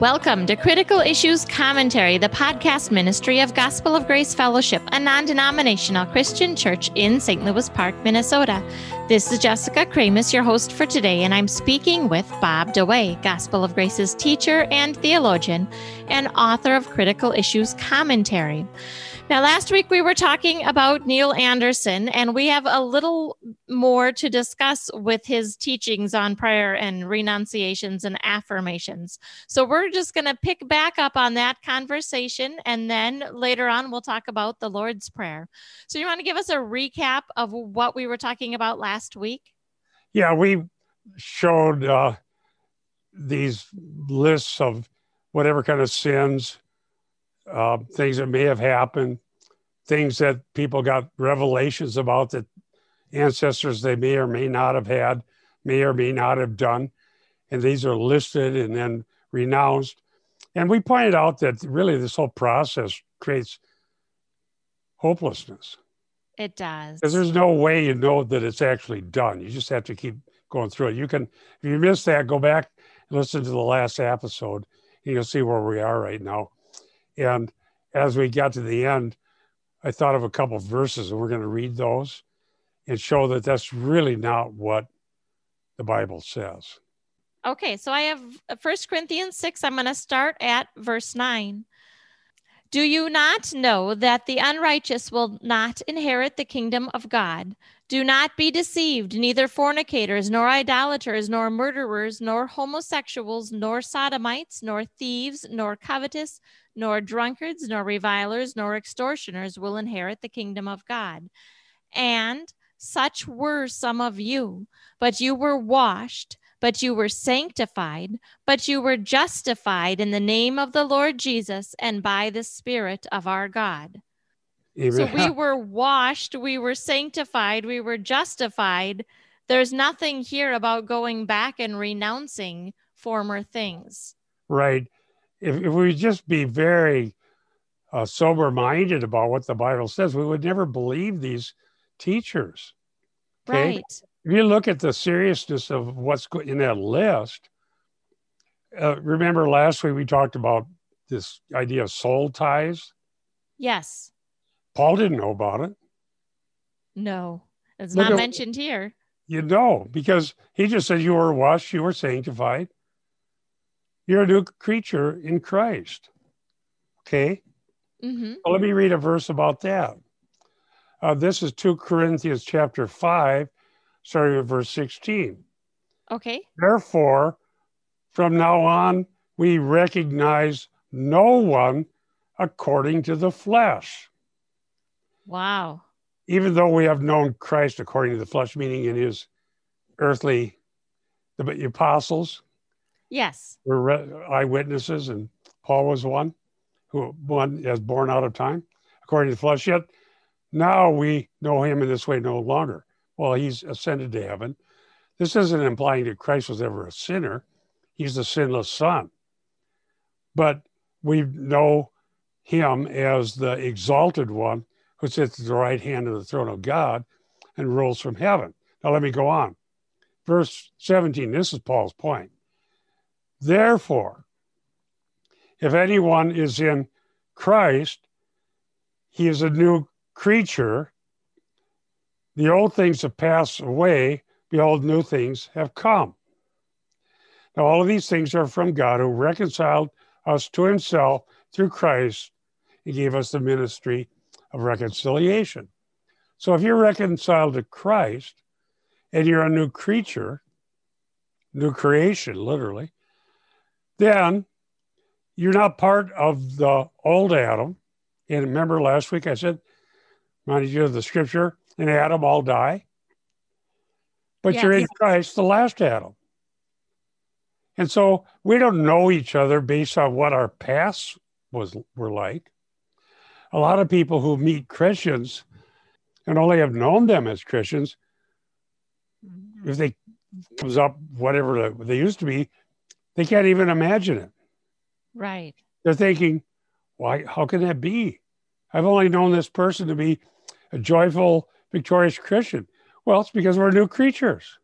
Welcome to Critical Issues Commentary, the podcast ministry of Gospel of Grace Fellowship, a non denominational Christian church in St. Louis Park, Minnesota. This is Jessica Kramasz, your host for today, and I'm speaking with Bob DeWaay, Gospel of Grace's teacher and theologian, and author of Critical Issues Commentary. Now, last week we were talking about Neil Anderson, and we have a little more to discuss with his teachings on prayer and renunciations and affirmations. So, we're just going to pick back up on that conversation, and then later on we'll talk about the Lord's Prayer. So, you want to give us a recap of what we were talking about last week? Yeah, we showed uh, these lists of whatever kind of sins uh, things that may have happened, things that people got revelations about that ancestors they may or may not have had, may or may not have done. And these are listed and then renounced. And we pointed out that really this whole process creates hopelessness. It does. Because there's no way you know that it's actually done. You just have to keep going through it. You can, if you missed that, go back and listen to the last episode, and you'll see where we are right now. And as we got to the end, I thought of a couple of verses, and we're going to read those and show that that's really not what the Bible says. Okay, so I have uh, First Corinthians 6. I'm going to start at verse 9. Do you not know that the unrighteous will not inherit the kingdom of God? Do not be deceived, neither fornicators, nor idolaters, nor murderers, nor homosexuals, nor sodomites, nor thieves, nor covetous, nor drunkards, nor revilers, nor extortioners will inherit the kingdom of God. And such were some of you, but you were washed but you were sanctified, but you were justified in the name of the Lord Jesus and by the Spirit of our God. Amen. So we were washed, we were sanctified, we were justified. There's nothing here about going back and renouncing former things. Right. If, if we just be very uh, sober minded about what the Bible says, we would never believe these teachers. Okay? Right if you look at the seriousness of what's in that list, uh, remember last week we talked about this idea of soul ties? Yes. Paul didn't know about it. No, it's look not at, mentioned here. You know, because he just said you were washed, you were sanctified. You're a new creature in Christ. Okay. Mm-hmm. Well, let me read a verse about that. Uh, this is 2 Corinthians chapter 5, starting at verse 16. Okay. Therefore, from now on, we recognize no one according to the flesh. Wow. Even though we have known Christ according to the flesh, meaning in his earthly, the apostles. Yes. Were eyewitnesses, and Paul was one who one as born out of time, according to the flesh. Yet now we know him in this way no longer well, he's ascended to heaven. This isn't implying that Christ was ever a sinner. He's the sinless son. But we know him as the exalted one who sits at the right hand of the throne of God and rules from heaven. Now, let me go on. Verse 17, this is Paul's point. Therefore, if anyone is in Christ, he is a new creature. The old things have passed away. Behold, new things have come. Now, all of these things are from God who reconciled us to himself through Christ and gave us the ministry of reconciliation. So, if you're reconciled to Christ and you're a new creature, new creation, literally, then you're not part of the old Adam. And remember last week I said, reminded you of the scripture in Adam all die. But yes. you're in Christ, the last Adam. And so we don't know each other based on what our past was were like. A lot of people who meet Christians and only have known them as Christians, if they comes up whatever they used to be, they can't even imagine it. Right. They're thinking, why? How can that be? I've only known this person to be a joyful, victorious Christian? Well, it's because we're new creatures.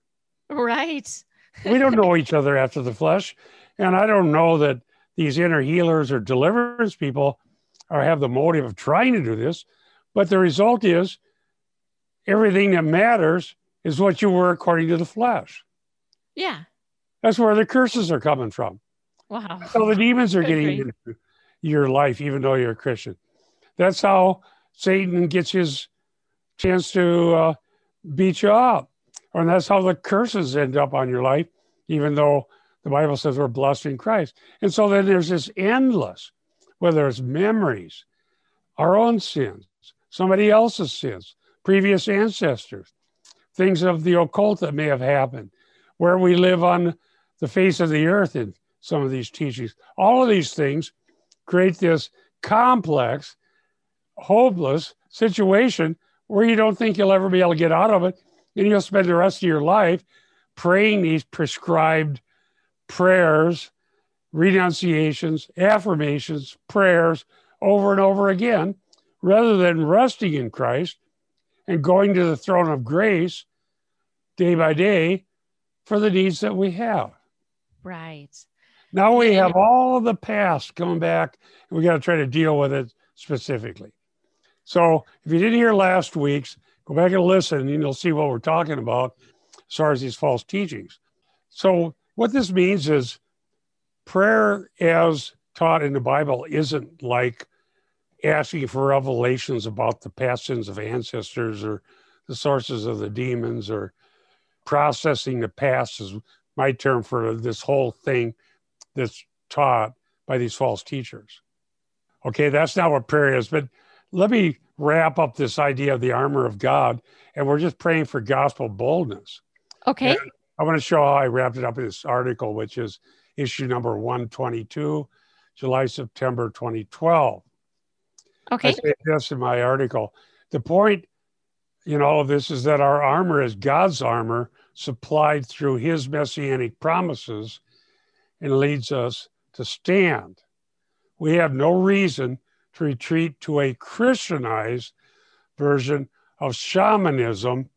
Right. we don't know each other after the flesh. And I don't know that these inner healers or deliverance people or have the motive of trying to do this, but the result is everything that matters is what you were according to the flesh. Yeah. That's where the curses are coming from. Wow. So the demons are getting into your life, even though you're a Christian. That's how Satan gets his chance to uh, beat you up. And that's how the curses end up on your life, even though the Bible says we're blessed in Christ. And so then there's this endless, whether it's memories, our own sins, somebody else's sins, previous ancestors, things of the occult that may have happened, where we live on the face of the earth in some of these teachings. All of these things create this complex, hopeless situation where you don't think you'll ever be able to get out of it. And you'll spend the rest of your life praying these prescribed prayers, renunciations, affirmations, prayers over and over again, rather than resting in Christ and going to the throne of grace day by day for the needs that we have. Right. Now we have all the past coming back, and we got to try to deal with it specifically. So if you didn't hear last week's, go back and listen, and you'll see what we're talking about as far as these false teachings. So what this means is prayer as taught in the Bible isn't like asking for revelations about the past sins of ancestors or the sources of the demons or processing the past is my term for this whole thing that's taught by these false teachers. Okay, that's not what prayer is, but let me wrap up this idea of the armor of God, and we're just praying for gospel boldness. Okay. And I want to show how I wrapped it up in this article, which is issue number 122, July, September 2012. I Okay. say this in my article. The point in all of this is that our armor is God's armor supplied through his messianic promises and leads us to stand. We have no reason to retreat to a Christianized version of shamanism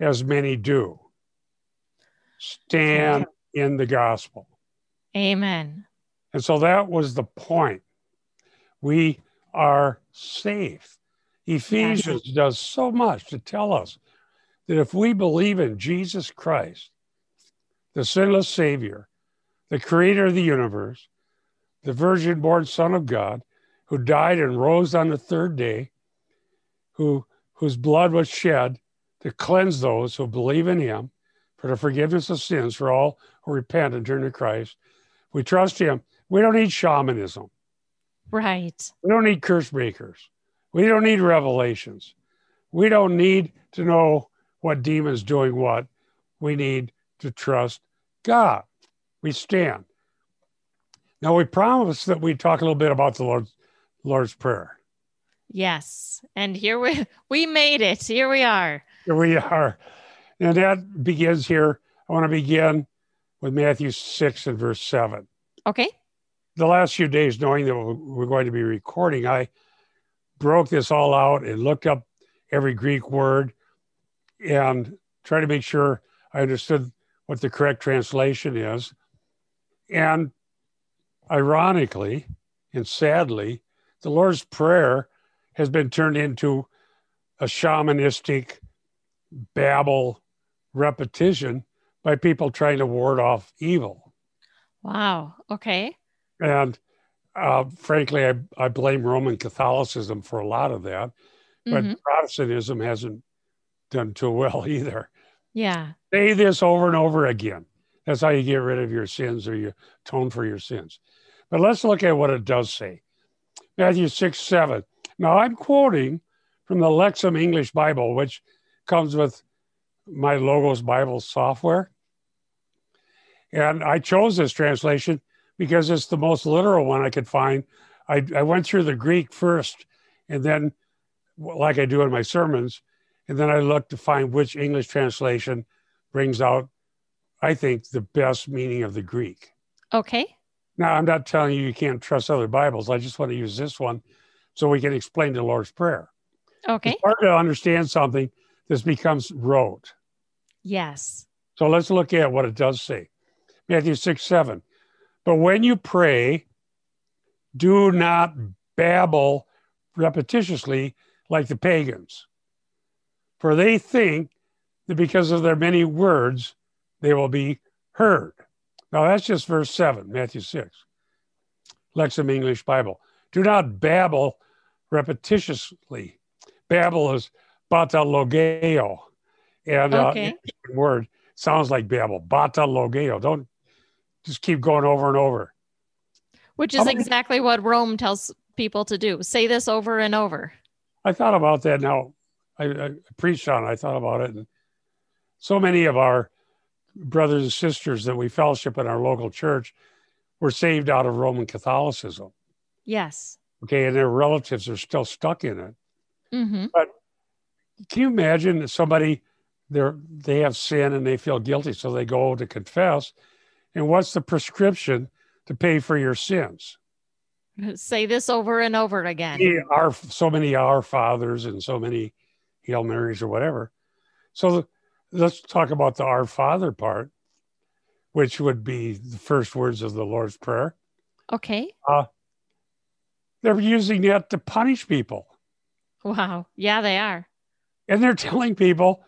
as many do. Stand in the gospel. Amen. And so that was the point. We are safe. Ephesians does so much to tell us that if we believe in Jesus Christ, the sinless Savior, the creator of the universe, the virgin born Son of God, who died and rose on the third day, who, whose blood was shed to cleanse those who believe in him for the forgiveness of sins for all who repent and turn to Christ. We trust him. We don't need shamanism. Right. We don't need curse breakers. We don't need revelations. We don't need to know what demon's doing what. We need to trust God. We stand. Now we promised that we'd talk a little bit about the Lord's, Lord's Prayer. Yes. And here we we made it. Here we are. Here we are. And that begins here. I want to begin with Matthew 6 and verse 7. Okay. the last few days, knowing that we're going to be recording, I broke this all out and looked up every Greek word and tried to make sure I understood what the correct translation is. And ironically and sadly, the Lord's Prayer has been turned into a shamanistic babble repetition by people trying to ward off evil. Wow. Okay. And uh, frankly, I, I blame Roman Catholicism for a lot of that, but Mhm. Protestantism hasn't done too well either. Yeah. Say this over and over again. That's how you get rid of your sins or you atone for your sins. But let's look at what it does say. Matthew 6, 7. Now I'm quoting from the Lexham English Bible, which comes with my Logos Bible software. And I chose this translation because it's the most literal one I could find. I, I went through the Greek first, and then, like I do in my sermons, and then I looked to find which English translation brings out, I think, the best meaning of the Greek. Okay. Now, I'm not telling you you can't trust other Bibles. I just want to use this one so we can explain the Lord's Prayer. Okay. It's hard to understand something this becomes rote. Yes. So let's look at what it does say. Matthew 6, 7. But when you pray, do not babble repetitiously like the pagans, for they think that because of their many words, they will be heard. Now that's just verse 7, Matthew 6. Lexham English Bible. Do not babble repetitiously. Babble is batalogeo. And uh, Okay. uh, word sounds like babble. Batalogeo. Don't just keep going over and over. Which is exactly what Rome tells people to do. Say this over and over. I thought about that now. I, I preached on it. I thought about it. And so many of our brothers and sisters that we fellowship in our local church were saved out of Roman Catholicism. Yes. Okay. And their relatives are still stuck in it. Mm-hmm. Can you imagine that somebody they're they have sin and they feel guilty, so they go to confess. And what's the prescription to pay for your sins? Say this over and over again. Our so many our fathers and so many Hail Marys or whatever. So the, let's talk about the Our Father part, which would be the first words of the Lord's Prayer. Okay. They're using that to punish people. Wow. Yeah, they are. and they're telling people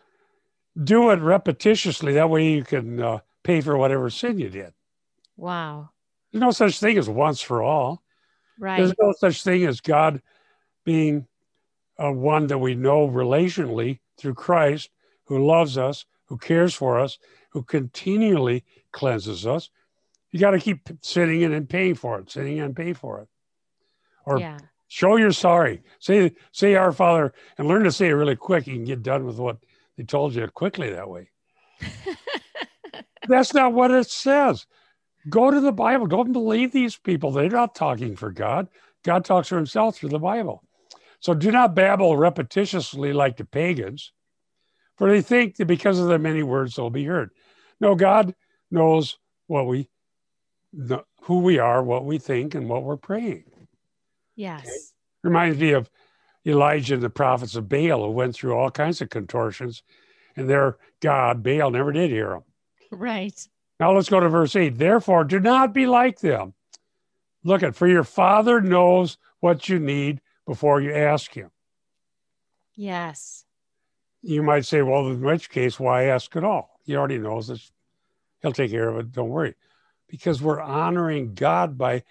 do it repetitiously that way you can uh, pay for whatever sin you did Wow. there's no such thing as once for all Right. there's no such thing as god being uh, one that we know relationally through christ who loves us who cares for us who continually cleanses us you got to keep sitting in and paying for it sitting in and pay for it. Or yeah. show you're sorry. Say say our father and learn to say it really quick you can get done with what they told you quickly that way. That's not what it says. Go to the bible. Don't believe these people. They're not talking for god. God talks for himself through the bible. So do not babble repetitiously like the pagans for they think that because of their many words they'll be heard no god knows what we kn- who we are what we think and what we're praying Yes. reminds me of Elijah and the prophets of Baal who went through all kinds of contortions, and their God, Baal, never did hear them. Right. Now let's go to verse 8. Therefore, do not be like them. Look at, for your father knows what you need before you ask him. Yes. You might say, well, in which case, why ask at all? He already knows this. He'll take care of it. Don't worry. Because we're honoring God by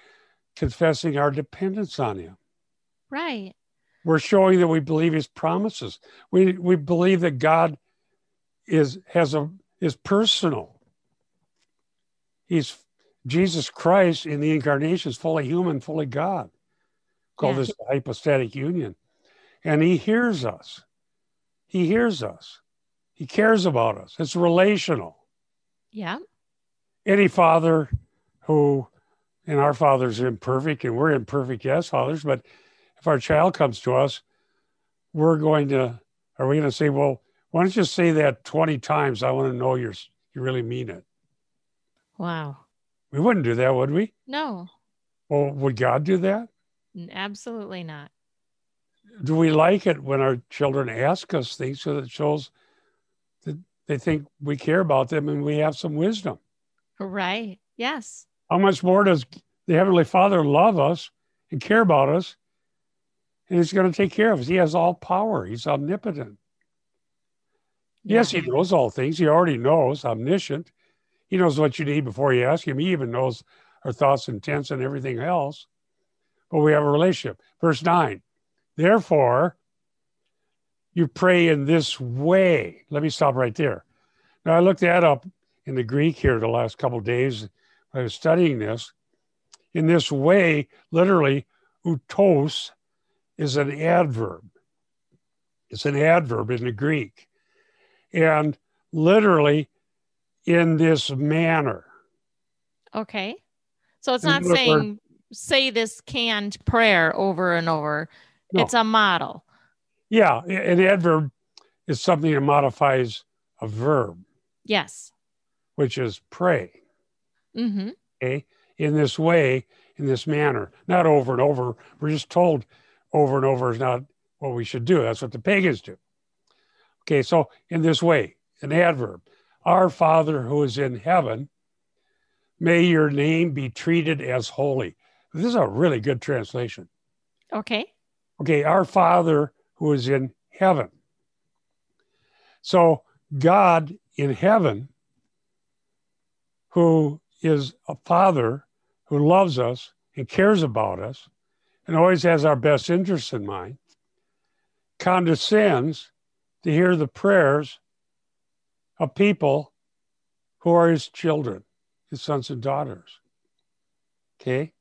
confessing our dependence on him. Right. we're showing that we believe his promises we we believe that god is has a is personal he's jesus christ in the incarnation is fully human fully god call Yeah. this the hypostatic union and he hears us he hears us. He cares about us. It's relational. Yeah. any father who and our father's are imperfect and we're imperfect yes fathers but if our child comes to us we're going to are we going to say well why don't you say that 20 times? I want to know you're you really mean it. Wow. we wouldn't do that would we? No, well would god do that? Absolutely not. Do we like it when our children ask us things so that shows that they think we care about them and we have some wisdom Right. Yes. How much more does the Heavenly Father love us and care about us? And He's going to take care of us. He has all power, He's omnipotent. Yes, He knows all things. He already knows, omniscient. He knows what you need before you ask Him. He even knows our thoughts, intents, and everything else. But we have a relationship. Verse 9, therefore, you pray in this way. Let me stop right there. Now, I looked that up in the Greek here the last couple of days. I was studying this. In this way, literally, utos is an adverb. It's an adverb in the Greek. And literally, in this manner. Okay. So it's not saying say this canned prayer over and over. No. It's a model. Yeah, an adverb is something that modifies a verb, Yes. which is pray. Mm-hmm. okay, in this way, in this manner, not over and over. We're just told over and over is not what we should do. That's what the pagans do. Okay, so in this way, an adverb, our Father who is in heaven, may your name be treated as holy. This is a really good translation. Okay. Okay, our Father who is in heaven. So, God in heaven, who is a Father who loves us and cares about us and always has our best interests in mind, condescends to hear the prayers of people who are his children, his sons and daughters. Okay?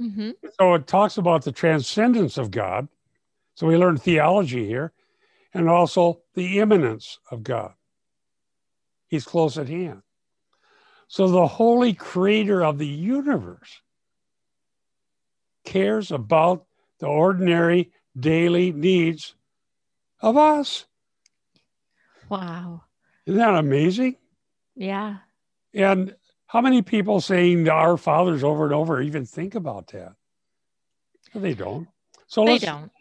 Mm-hmm. So it talks about the transcendence of God. So we learn theology here and also the immanence of God. He's close at hand. So the holy creator of the universe cares about the ordinary daily needs of us. Wow. Isn't that amazing? Yeah. And how many people saying our fathers over and over even think about that? They don't. So They let's, don't.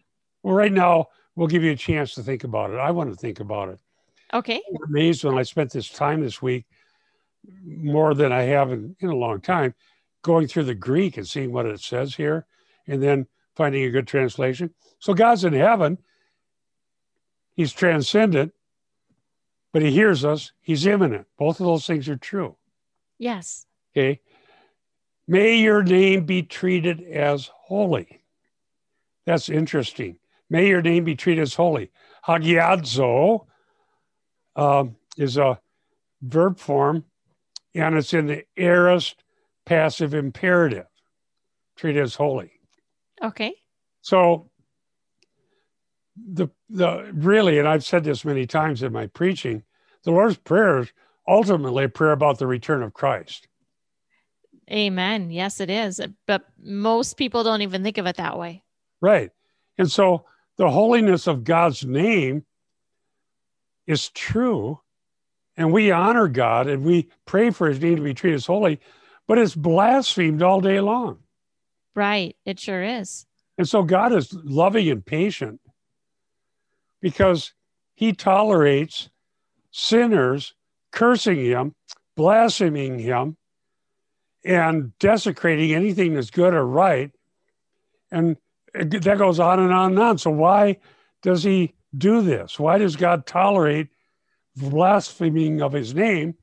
Well, right now, we'll give you a chance to think about it. I want to think about it. Okay. I'm amazed when I spent this time this week, more than I have in, in a long time, going through the Greek and seeing what it says here, and then finding a good translation. So God's in heaven. He's transcendent, but he hears us. He's immanent. Both of those things are true. Yes. Okay. May your name be treated as holy. That's interesting. May your name be treated as holy. Hagiadzo um, is a verb form, and it's in the aorist passive imperative. Treated as holy. Okay. So the the really, and I've said this many times in my preaching, the Lord's Prayer is ultimately a prayer about the return of Christ. Amen. Yes, it is. But most people don't even think of it that way. Right. And so the holiness of God's name is true. And we honor God and we pray for his name to be treated as holy, but it's blasphemed all day long. Right. It sure is. And so God is loving and patient because he tolerates sinners cursing him, blaspheming him, and desecrating anything that's good or right. And that goes on and on and on. So, why does he do this? Why does God tolerate blaspheming of his name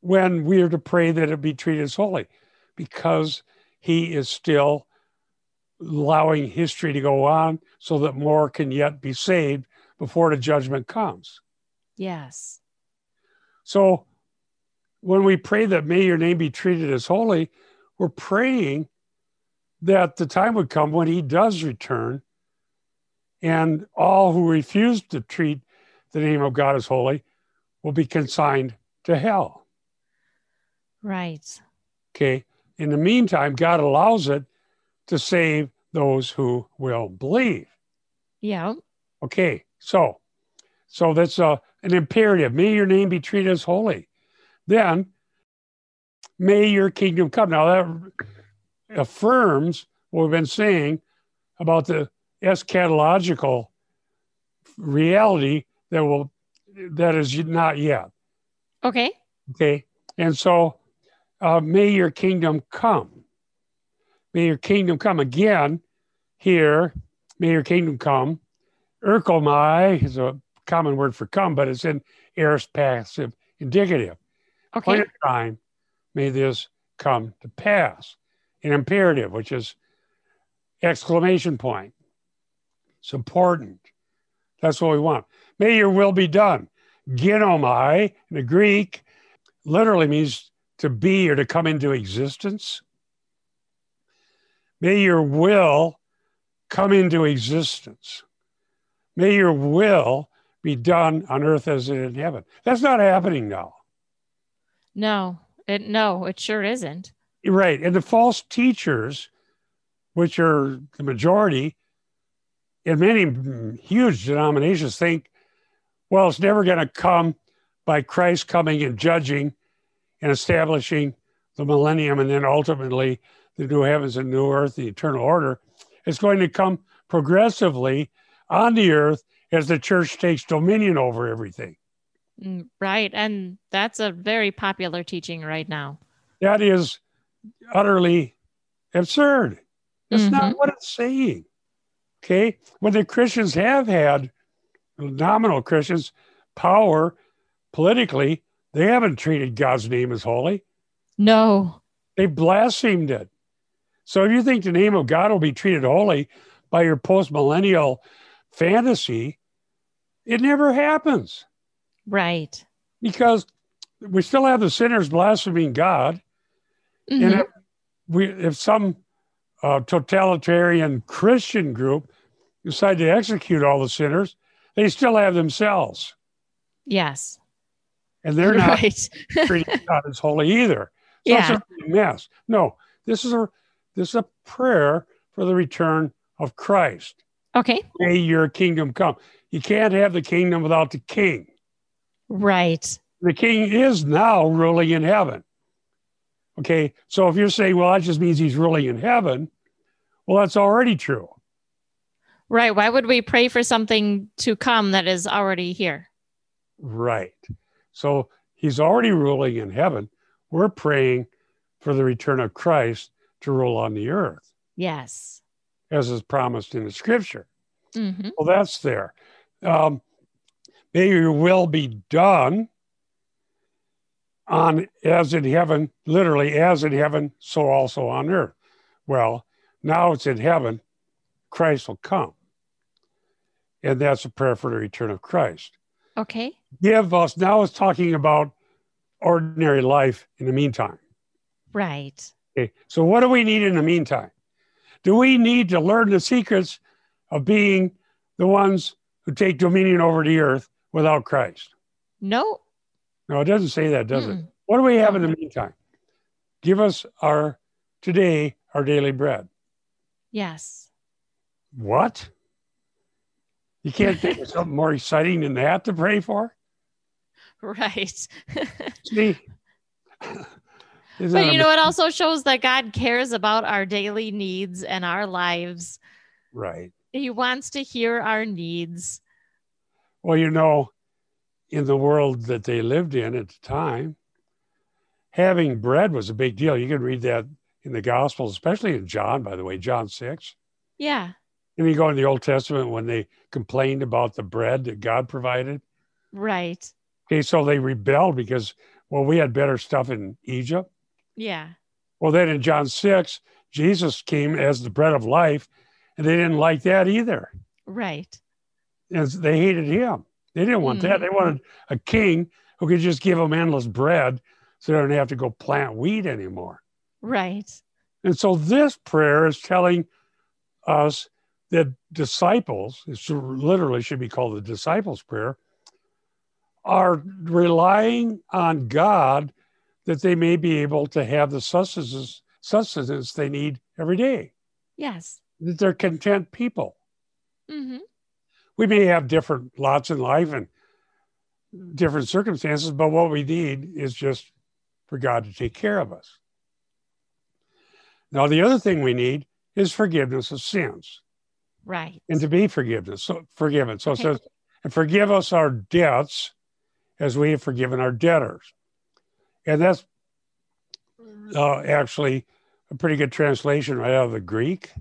when we are to pray that it be treated as holy? Because he is still allowing history to go on so that more can yet be saved before the judgment comes. Yes. So when we pray that may your name be treated as holy, we're praying that the time would come when he does return and all who refuse to treat the name of God as holy will be consigned to hell. Right. Okay. In the meantime, God allows it to save those who will believe. Yeah. Okay. So, so that's a, an imperative. May your name be treated as holy. Then, may your kingdom come. Now, that affirms what we've been saying about the eschatological reality that will that is not yet. Okay. Okay. And so, uh, may your kingdom come. May your kingdom come again here. May your kingdom come. Erchomai is a common word for come, but it's in aorist passive indicative. Okay. Point time, may this come to pass. An imperative, which is exclamation point. It's important. That's what we want. May your will be done. Ginomai in the Greek literally means to be or to come into existence. May your will come into existence. May your will be done on earth as it is in heaven. That's not happening now. No, it no, it sure isn't. Right. And the false teachers, which are the majority in many huge denominations, think, well, it's never going to come by Christ coming and judging and establishing the millennium and then ultimately the new heavens and new earth, the eternal order. It's going to come progressively on the earth as the church takes dominion over everything. Mm, Right. And that's a very popular teaching right now. That is utterly absurd. That's Mhm. not what it's saying. Okay. When the Christians have had nominal Christians power politically, they haven't treated God's name as holy. No. They blasphemed it. So if you think the name of God will be treated holy by your post millennial fantasy, it never happens Right. because we still have the sinners blaspheming God. Mhm. And if we, if some uh, totalitarian Christian group decide to execute all the sinners, they still have themselves, yes. and they're not right. treating God as holy either. So Yeah. it's a mess. No, this is a this is a prayer for the return of Christ. Okay. May your kingdom come. You can't have the kingdom without the king. Right. The king is now ruling in heaven. Okay, so if you're saying, well, that just means he's ruling in heaven, well, that's already true. Right. Why would we pray for something to come that is already here? Right. So he's already ruling in heaven. We're praying for the return of Christ to rule on the earth, Yes. as is promised in the scripture. hmm Well, that's there. Um, may your will be done on as in heaven, literally as in heaven, so also on earth. Well, now it's in heaven, Christ will come. And that's a prayer for the return of Christ. Okay. Give us, now it's talking about ordinary life in the meantime. Right. Okay, so what do we need in the meantime? Do we need to learn the secrets of being the ones who take dominion over the earth without Christ? No. No, it doesn't say that, does it? Mm-mm. What do we have in the meantime? Give us our today our daily bread. Yes. What? You can't think of something more exciting than that to pray for? Right. See? But you know, it also shows that God cares about our daily needs and our lives. right. He wants to hear our needs. Well, you know, in the world that they lived in at the time, having bread was a big deal. You can read that in the Gospels, especially in John, by the way, John 6. Yeah. And you go in the Old Testament when they complained about the bread that God provided. Right. Okay, so they rebelled because, well, we had better stuff in Egypt. Yeah. Well, then in John 6, Jesus came as the bread of life, and they didn't like that either. Right. And they hated him. They didn't want that. They wanted a king who could just give them endless bread so they don't have to go plant wheat anymore. Right. And so this prayer is telling us that disciples, it literally should be called the disciples' prayer, are relying on God that they may be able to have the sustenance, sustenance they need every day, Yes. that they're content people. hmm We may have different lots in life and different circumstances, but what we need is just for God to take care of us. Now, the other thing we need is forgiveness of sins Right. and to be forgiveness, so forgiven. So Okay. it says, and forgive us our debts as we have forgiven our debtors. And that's uh, actually a pretty good translation right out of the Greek.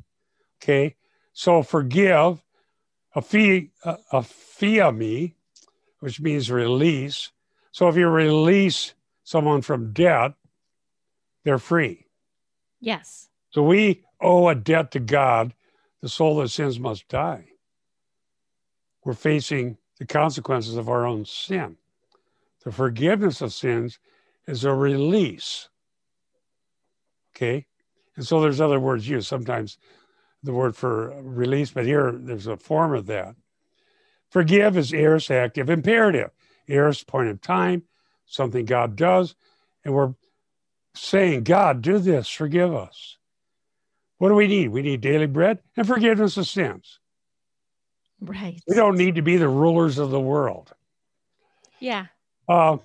Okay. So forgive, a fee, uh, a, a fiami, which means release. So if you release someone from debt, they're free. Yes. So we owe a debt to God. The soul that sins must die. We're facing the consequences of our own sin. The forgiveness of sins is a release. Okay. And so there's other words used. Sometimes the word for release, but here there's a form of that. Forgive is aorist active imperative. Aorist point of time, something God does. And we're saying, God, do this, forgive us. What do we need? We need daily bread and forgiveness of sins. Right. We don't need to be the rulers of the world. Yeah. Uh,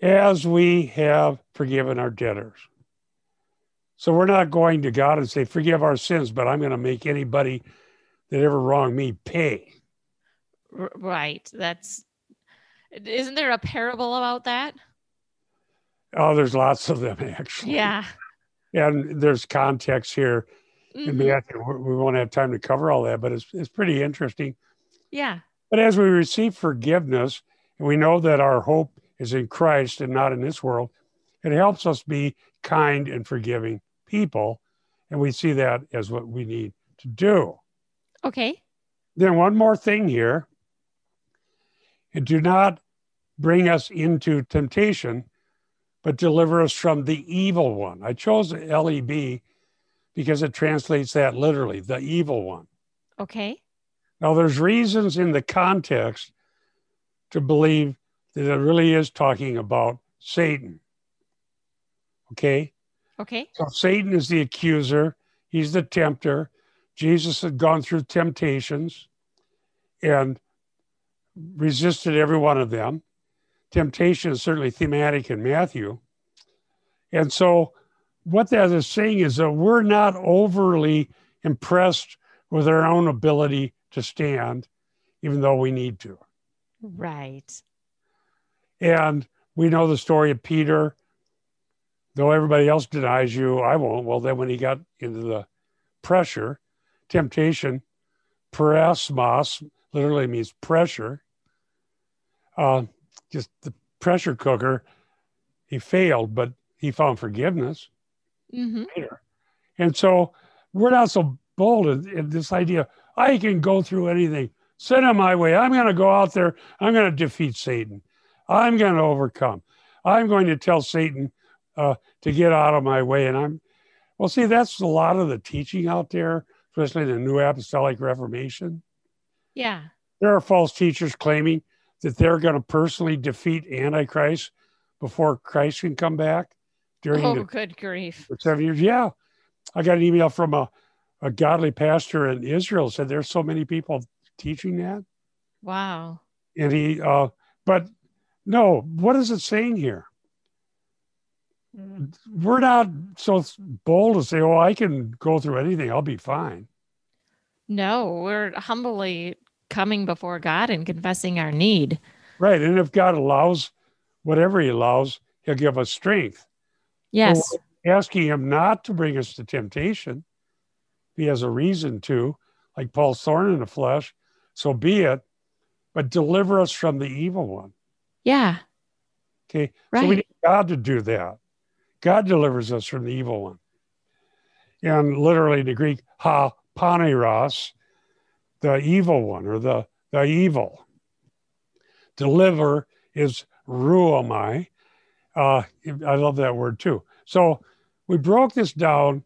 as we have forgiven our debtors. So we're not going to God and say, forgive our sins, but I'm going to make anybody that ever wronged me pay. Right. That's. Isn't there a parable about that? Oh, there's lots of them actually. Yeah. And there's context here in Mhm. Matthew. We we won't have time to cover all that, but it's, it's pretty interesting. Yeah. But as we receive forgiveness, and we know that our hope is in Christ and not in this world, it helps us be kind and forgiving people. And we see that as what we need to do. Okay. Then, one more thing here and do not bring us into temptation, but deliver us from the evil one. I chose LEB because it translates that literally, the evil one. Okay. Now, there's reasons in the context to believe that it really is talking about Satan. Okay? Okay. So, Satan is the accuser, he's the tempter. Jesus had gone through temptations and resisted every one of them. Temptation is certainly thematic in Matthew. And so, what that is saying is that we're not overly impressed with our own ability to stand, even though we need to. Right. And we know the story of Peter. Though everybody else denies you, I won't. Well, then when he got into the pressure, temptation, parasmos literally means pressure. Uh, just the pressure cooker, he failed, but he found forgiveness Mm-hmm. later. And so we're not so bold in, in this idea. I can go through anything. Send it my way. I'm going to go out there. I'm going to defeat Satan. I'm going to overcome. I'm going to tell Satan uh, to get out of my way. And I'm, well, see, that's a lot of the teaching out there, especially the New Apostolic Reformation. Yeah. There are false teachers claiming that they're going to personally defeat Antichrist before Christ can come back during Oh, the good grief. for seven years. Yeah. I got an email from a, a godly pastor in Israel said there's so many people teaching that. Wow. And he, uh, but no, what is it saying here? We're not so bold to say, oh, I can go through anything. I'll be fine. No, we're humbly coming before God and confessing our need. Right. And if God allows whatever he allows, he'll give us strength. Yes. Asking him not to bring us to temptation. He has a reason to, like Paul's thorn in the flesh. So be it, but deliver us from the evil one. Yeah. Okay. Right. So we need God to do that. God delivers us from the evil one. And literally the Greek, ha paneros, the evil one or the, the evil. Deliver is ruomai. Uh, I love that word too. So we broke this down,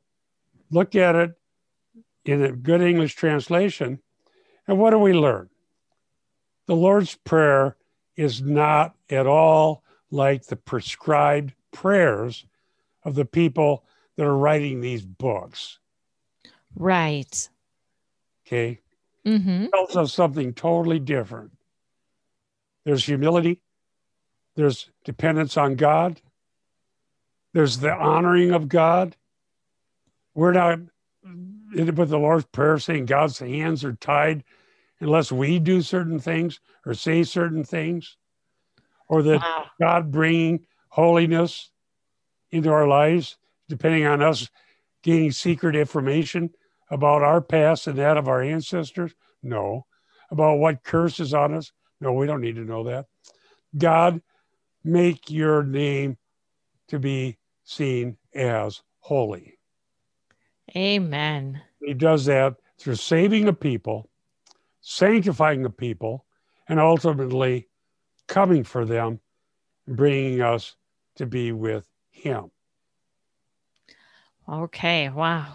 looked at it in a good English translation, and what do we learn? The Lord's Prayer is not at all like the prescribed prayers of the people that are writing these books. Right. Okay. Mm-hmm. Tells us something totally different. There's humility, there's dependence on God, there's the honoring of God. We're not with the Lord's Prayer saying God's hands are tied unless we do certain things or say certain things, or that Wow. God bringing holiness into our lives, depending on us gaining secret information about our past and that of our ancestors? No. About what curse is on us? No, we don't need to know that. God, make your name to be seen as holy. Amen. He does that through saving the people, sanctifying the people, and ultimately coming for them bringing us to be with Him. Okay. Wow.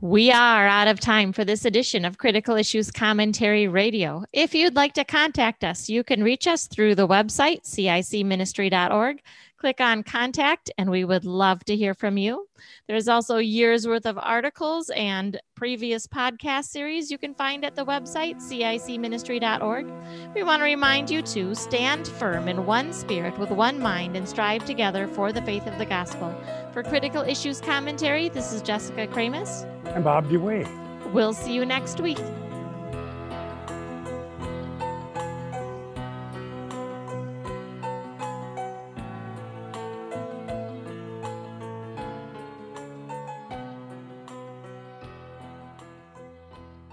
We are out of time for this edition of Critical Issues Commentary Radio. If you'd like to contact us, you can reach us through the website, cicministry.org. Click on contact, and we would love to hear from you. There's also years worth of articles and previous podcast series you can find at the website, cicministry.org. We want to remind you to stand firm in one spirit with one mind and strive together for the faith of the gospel. For Critical Issues Commentary, this is Jessica Kramasz. And Bob DeWaay. We'll see you next week.